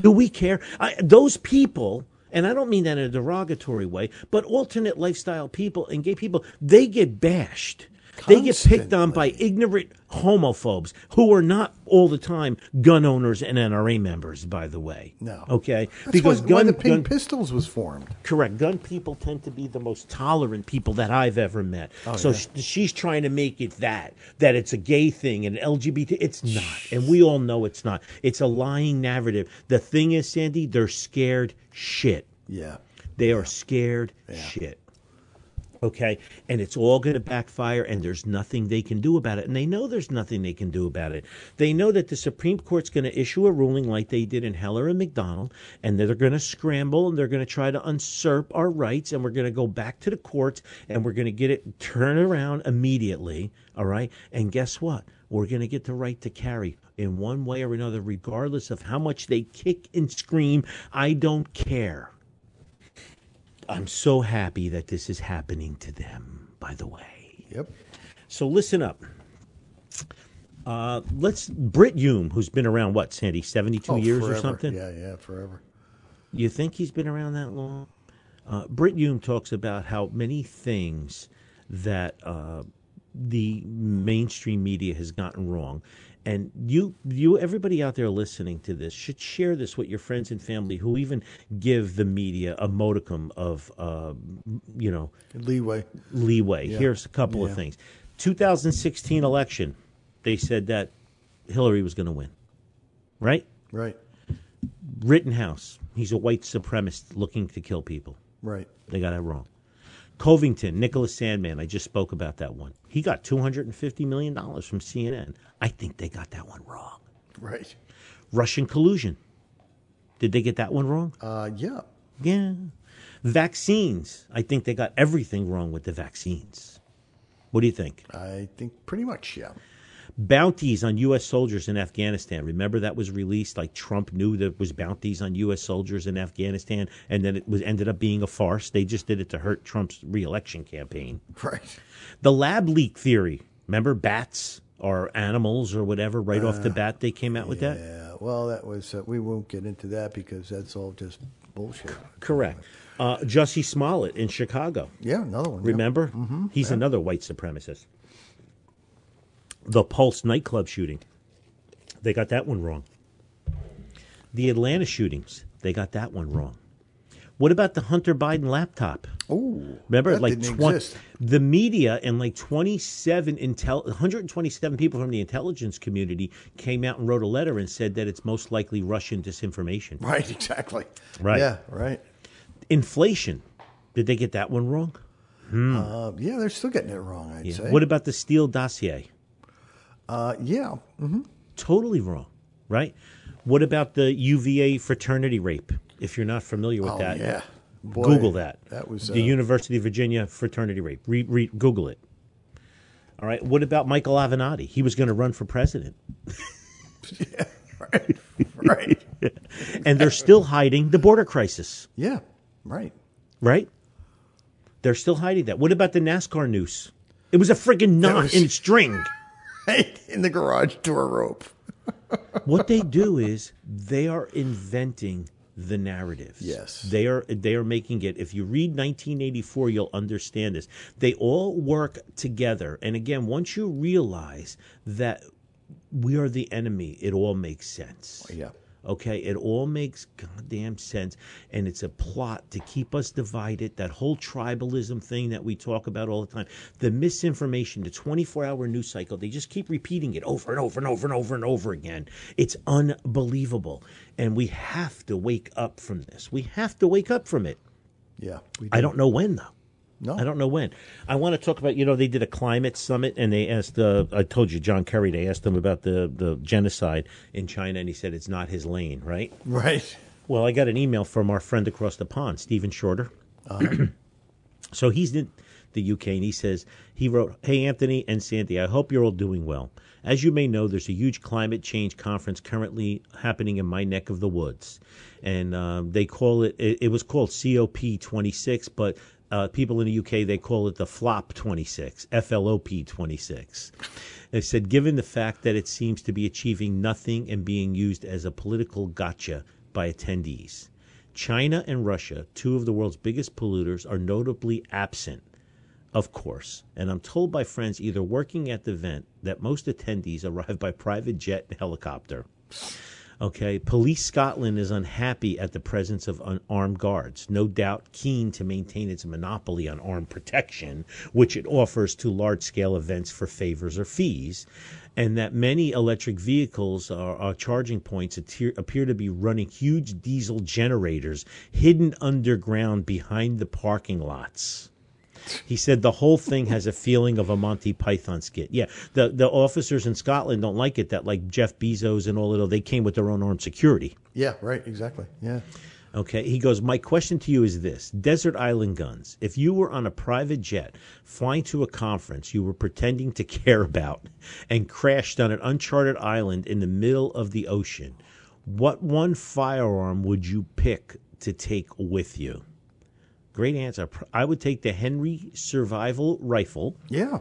Do we care? I, those people, and I don't mean that in a derogatory way, but alternate lifestyle people and gay people, they get bashed. They get picked on by ignorant homophobes who are not all the time gun owners and NRA members, by the way. No. Okay? That's why, why the Pink Pistols was formed. Correct. Gun people tend to be the most tolerant people that I've ever met. Oh, so sh- she's trying to make it that that it's a gay thing and LGBT. It's not, and we all know it's not. It's a lying narrative. The thing is, Sandy, they're scared shit. Yeah. They are scared shit. Okay, and it's all going to backfire, and there's nothing they can do about it. And they know there's nothing they can do about it. They know that the Supreme Court's going to issue a ruling like they did in Heller and McDonald, and they're going to scramble and they're going to try to usurp our rights, and we're going to go back to the courts, and we're going to get it turned around immediately. All right, and guess what? We're going to get the right to carry in one way or another, regardless of how much they kick and scream. I don't care. I'm so happy that this is happening to them, by the way. Yep. So listen up. Uh, let's Britt Hume, who's been around what, Sandy, seventy-two Oh, years forever. or something. Yeah, yeah, forever. You think he's been around that long? Uh, Britt Hume talks about how many things that uh, the mainstream media has gotten wrong, and you, you, everybody out there listening to this should share this with your friends and family who even give the media a modicum of, uh, you know, Leeway. leeway. Yeah. Here's a couple of things. 2016 election, they said that Hillary was going to win, right? Right. Rittenhouse, he's a white supremacist looking to kill people. Right. They got that wrong. Covington, Nicholas Sandmann, I just spoke about that one. He got $250 million from CNN. I think they got that one wrong. Right. Russian collusion. Did they get that one wrong? Uh, yeah. Yeah. Vaccines. I think they got everything wrong with the vaccines. What do you think? I think pretty much, yeah. Bounties on U.S. soldiers in Afghanistan. Remember that was released like Trump knew there was bounties on U.S. soldiers in Afghanistan, and then it was ended up being a farce. They just did it to hurt Trump's reelection campaign. Right. The lab leak theory. Remember bats or animals or whatever. Right off the bat, they came out with that. Yeah. Well, that was. Uh, we won't get into that because that's all just bullshit. Correct. Uh, Jussie Smollett in Chicago. Yeah, another one. yeah. Remember? He's another white supremacist. The Pulse nightclub shooting. They got that one wrong. The Atlanta shootings. They got that one wrong. What about the Hunter Biden laptop? Oh, Remember, like didn't twen- exist. the media and like 27 intel, 127 people from the intelligence community came out and wrote a letter and said that it's most likely Russian disinformation. Right. Exactly. Right. Yeah. Right. Inflation. Did they get that one wrong? Uh, yeah, they're still getting it wrong. I'd Hmm. Yeah. say. What about the Steele dossier? Uh, yeah. Totally wrong, right? What about the UVA fraternity rape? If you're not familiar with Oh, that, yeah. Boy, Google that. That was the uh, University of Virginia fraternity rape. Re, re, Google it. All right. What about Michael Avenatti? He was going to run for president, yeah, right. Right. and they're still hiding the border crisis, yeah. Right. right? They're still hiding that. What about the NASCAR noose? It was a friggin' knot was- in string. Right. In the garage door rope. what they do is they are inventing the narratives. Yes. They are they are making it. If you read 1984, you'll understand this. They all work together. And again, once you realize that we are the enemy, it all makes sense. Yeah. Okay, it all makes goddamn sense, and it's a plot to keep us divided. That whole tribalism thing that we talk about all the time, the misinformation, the 24 hour news cycle, they just keep repeating it over and over and over and over and over again. It's unbelievable. And we have to wake up from this. We have to wake up from it. Yeah. we I don't know when, though. No. I don't know when. I want to talk about, you know, they did a climate summit and they asked, uh, I told you, John Kerry, they asked him about the, the genocide in China and he said it's not his lane, right? Right. Well, I got an email from our friend across the pond, Stephen Shorter. so he's in the UK and he says, he wrote, Hey, Anthony and Sandy, I hope you're all doing well. As you may know, there's a huge climate change conference currently happening in my neck of the woods. And um, they call it, it, it was called COP26, but uh, people in the UK, they call it the FLOP 26, FLOP 26. They said, given the fact that it seems to be achieving nothing and being used as a political gotcha by attendees, China and Russia, two of the world's biggest polluters, are notably absent, of course. And I'm told by friends either working at the event that most attendees arrive by private jet and helicopter. Okay, Police Scotland is unhappy at the presence of unarmed guards, no doubt keen to maintain its monopoly on armed protection, which it offers to large scale events for favors or fees, and that many electric vehicles are, are charging points appear, appear to be running huge diesel generators hidden underground behind the parking lots. He said the whole thing has a feeling of a Monty Python skit. Yeah, the the officers in Scotland don't like it that like Jeff Bezos and all of those they came with their own armed security. Yeah. Right. Exactly. Yeah. Okay, he goes, My question to you is this Desert Island Guns. If you were on a private jet flying to a conference you were pretending to care about and crashed on an uncharted island in the middle of the ocean, what one firearm would you pick to take with you? Great answer. I would take the Henry Survival Rifle Yeah.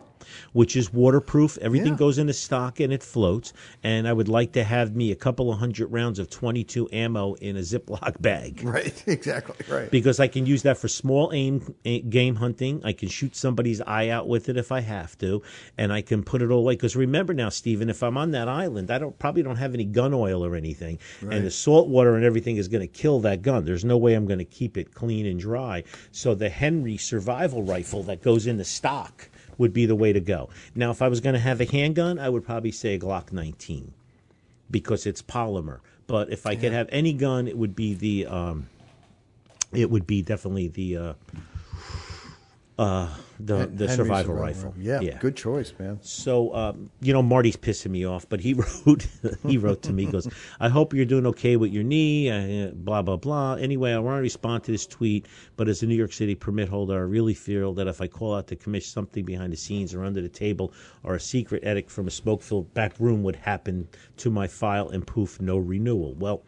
Which is waterproof. Everything Yeah. goes into stock and it floats. And I would like to have me a couple of hundred rounds of 22 ammo in a Ziploc bag Right. Exactly. Right. because I can use that for small aim a- game hunting. I can shoot somebody's eye out with it if I have to, and I can put it all away. Because remember now, Stephen, if I'm on that island, I don't probably don't have any gun oil or anything, and the salt water and everything is going to kill that gun. There's no way I'm going to keep it clean and dry. So the Henry survival rifle that goes in the stock would be the way to go. Now, if I was going to have a handgun, I would probably say a Glock 19 because it's polymer. But if I could have any gun, it would be the um, it would be definitely the uh, uh, the the Henry survival rifle. Yeah, good choice, man. So um, you know, Marty's pissing me off, but he wrote he wrote to me goes, "I hope you're doing okay with your knee." Uh, blah blah blah. Anyway, I want to respond to this tweet, but as a New York City permit holder, I really feel that if I call out to commission something behind the scenes or under the table or a secret edict from a smoke-filled back room would happen to my file, and poof, no renewal. Well,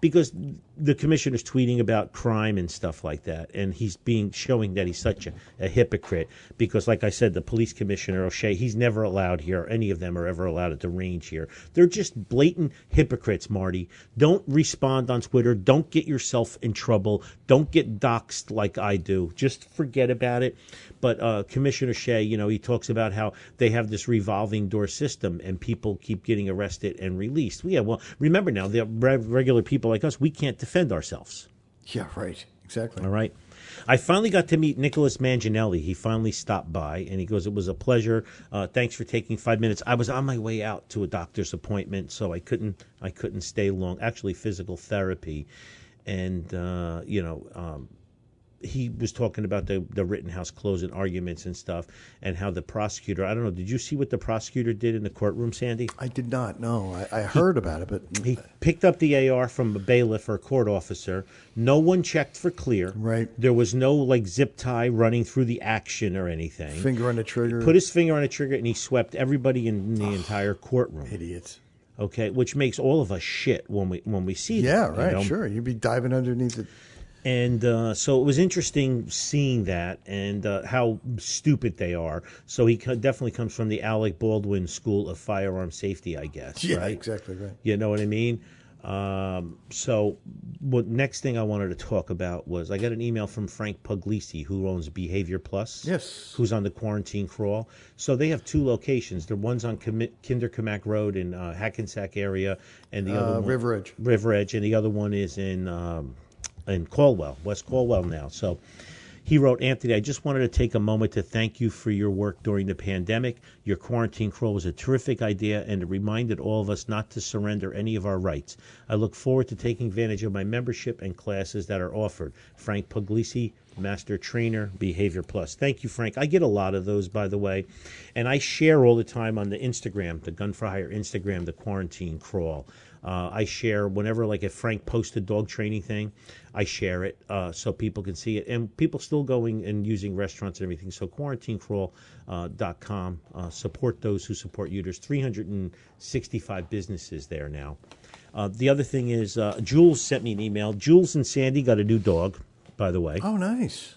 because the commissioner's tweeting about crime and stuff like that, and he's being showing that he's such a, a hypocrite. Because, like I said, the police commissioner O'Shea, he's never allowed here. Any of them are ever allowed at the range here. They're just blatant hypocrites, Marty. Don't respond on Twitter. Don't get yourself in trouble. Don't get doxxed like I do. Just forget about it. But uh, Commissioner Shea, you know, he talks about how they have this revolving door system and people keep getting arrested and released. Yeah, well, remember now, the re- regular people like us, we can't defend ourselves. Yeah, right. Exactly. All right. I finally got to meet Nicholas Manginelli. He finally stopped by and he goes, It was a pleasure. Uh, thanks for taking five minutes. I was on my way out to a doctor's appointment, so I couldn't I couldn't stay long. Actually, physical therapy. And, uh, you know, um, he was talking about the the Rittenhouse closing arguments and stuff, and how the prosecutor. I don't know. Did you see what the prosecutor did in the courtroom, Sandy? I did not know. I, I heard about it, but He picked up the AR from a bailiff or a court officer. No one checked for clear. Right. There was no like zip tie running through the action or anything. finger on the trigger. Put his finger on the trigger and he swept everybody in the entire courtroom. idiots. Okay, which makes all of us shit when we when we see Yeah, that. you right. know? Sure, you'd be diving underneath it. And uh, so it was interesting seeing that and uh, how stupid they are. So he co- definitely comes from the Alec Baldwin School of Firearm Safety, I guess. Yeah, right? exactly right. You know what I mean? Um, so, what next thing I wanted to talk about was I got an email from Frank Puglisi, who owns Behavior Plus. Yes. Who's on the quarantine crawl. So they have two locations. The one's on Kinderkamack Road in uh, Hackensack area, and the other Uh, one, River Edge. River Edge, and the other one is in um, in Caldwell, West Caldwell now. So he wrote, Anthony, I just wanted to take a moment to thank you for your work during the pandemic. Your quarantine crawl was a terrific idea and it reminded all of us not to surrender any of our rights. I look forward to taking advantage of my membership and classes that are offered. Frank Puglisi, Master Trainer, Behavior Plus. Thank you, Frank. I get a lot of those, by the way. And I share all the time on the Instagram, the Gun for Hire Instagram, the quarantine crawl. Uh, I share whenever, like, if Frank posts a dog training thing, I share it uh, so people can see it. And people still going and using restaurants and everything. So quarantinecrawl.com. Uh, support those who support you. There's 365 businesses there now. Uh, the other thing is, uh, Jules sent me an email. Jules and Sandy got a new dog, by the way Oh, nice.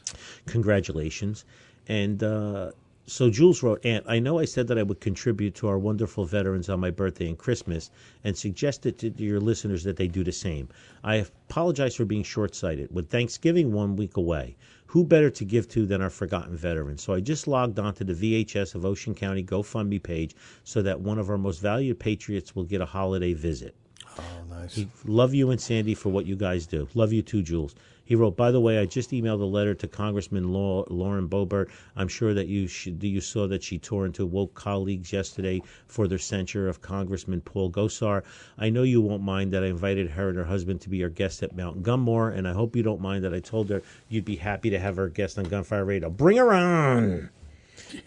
congratulations. And uh, so Jules wrote, Aunt, I know I said that I would contribute to our wonderful veterans on my birthday and Christmas and suggested to your listeners that they do the same. I apologize for being short sighted. With Thanksgiving one week away, who better to give to than our forgotten veterans? So I just logged onto the VHS of Ocean County GoFundMe page so that one of our most valued patriots will get a holiday visit. Oh, nice. Love you and Sandy for what you guys do. Love you too, Jules. He wrote, by the way, I just emailed a letter to Congressman Lauren Boebert. I'm sure that you should, you saw that she tore into woke colleagues yesterday for their censure of Congressman Paul Gosar. I know you won't mind that I invited her and her husband to be our guest at Mount Gunmore, and I hope you don't mind that I told her you'd be happy to have her guest on Gunfire Radio. Bring her on.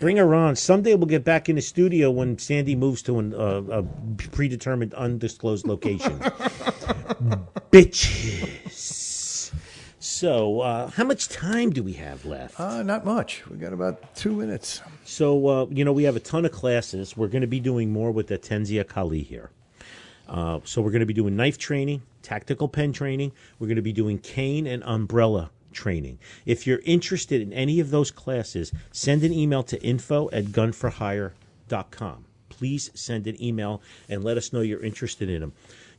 Bring her on. Someday we'll get back in the studio when Sandy moves to an, uh, a predetermined, undisclosed location. Bitches. So, uh, how much time do we have left? Uh, not much. We got about two minutes. So, uh, you know, we have a ton of classes. We're going to be doing more with the Tenzia Kali here. Uh, so, we're going to be doing knife training, tactical pen training. We're going to be doing cane and umbrella training. If you're interested in any of those classes, send an email to info at gunforhire.com. Please send an email and let us know you're interested in them.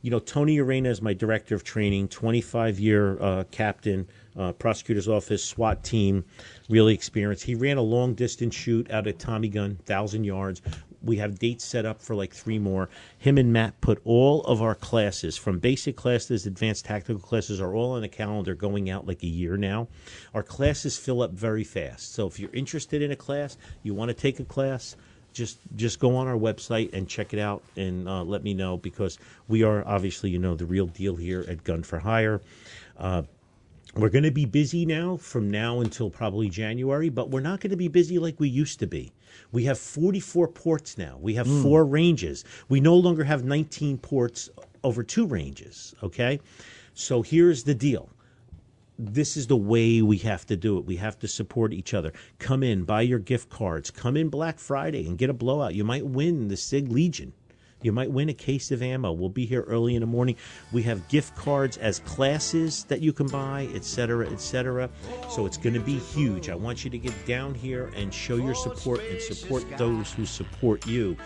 You know, Tony Arena is my director of training, 25 year uh, captain, uh, prosecutor's office, SWAT team, really experienced. He ran a long distance shoot out at Tommy Gun, 1,000 yards. We have dates set up for like three more. Him and Matt put all of our classes, from basic classes, advanced tactical classes, are all on the calendar going out like a year now. Our classes fill up very fast. So if you're interested in a class, you want to take a class, just just go on our website and check it out and uh, let me know because we are obviously you know the real deal here at Gun for Hire. Uh, We're going to be busy now from now until probably January, but we're not going to be busy like we used to be. We have 44 ports now. We have four ranges. We no longer have 19 ports over two ranges, okay? So here's the deal this is the way we have to do it. We have to support each other. Come in, buy your gift cards. Come in Black Friday and get a blowout. You might win the Sig Legion. You might win a case of ammo. We'll be here early in the morning. We have gift cards as classes that you can buy, etc., etc. So it's going to be huge. I want you to get down here and show your support and support those who support you.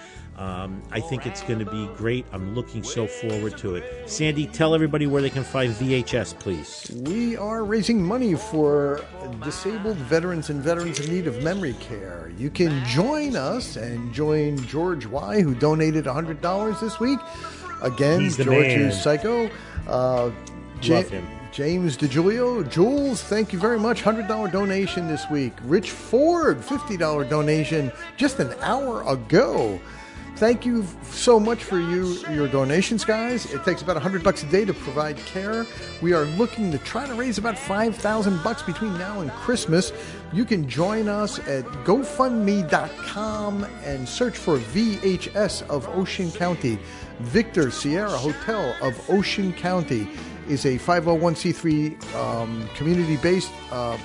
Um, I think it's going to be great. I'm looking so forward to it. Sandy, tell everybody where they can find VHS, please. We are raising money for disabled veterans and veterans in need of memory care. You can join us and join George Y, who donated $100 this week. Again, He's the George man. is psycho. Uh, Ja- Love him. James DeJulio, Jules, thank you very much. $100 donation this week. Rich Ford, $50 donation just an hour ago. Thank you so much for you your donations, guys. It takes about 100 bucks a day to provide care. We are looking to try to raise about 5,000 bucks between now and Christmas. You can join us at gofundme.com and search for VHS of Ocean County. Victor Sierra Hotel of Ocean County is a 501c3 um, community-based uh,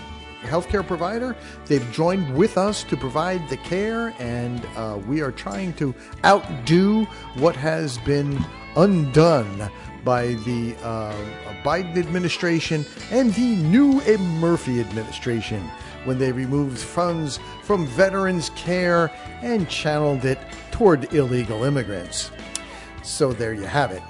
healthcare provider. They've joined with us to provide the care, and uh, we are trying to outdo what has been undone by the uh, Biden administration and the new Murphy administration when they removed funds from veterans care and channeled it toward illegal immigrants. So there you have it.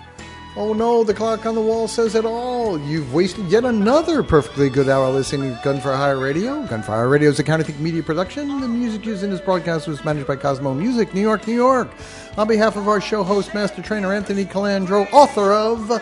Oh no, the clock on the wall says it all. You've wasted yet another perfectly good hour listening to Gunfire Hire Radio. Gun for Hire Radio is a Counterfeit Media production. The music used in this broadcast was managed by Cosmo Music, New York, New York. On behalf of our show host, Master Trainer Anthony Calandro, author of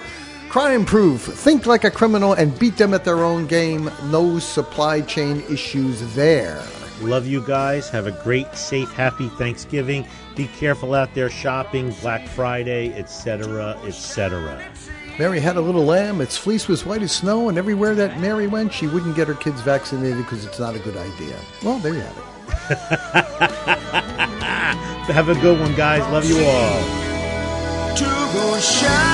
Crime Proof, Think Like a Criminal and Beat Them at Their Own Game, No Supply Chain Issues There. Love you guys. Have a great, safe, happy Thanksgiving. Be careful out there shopping, Black Friday, etc., etc. Mary had a little lamb. Its fleece was white as snow, and everywhere that Mary went, she wouldn't get her kids vaccinated because it's not a good idea. Well, there you have it. Have a good one, guys. Love you all. to go shine.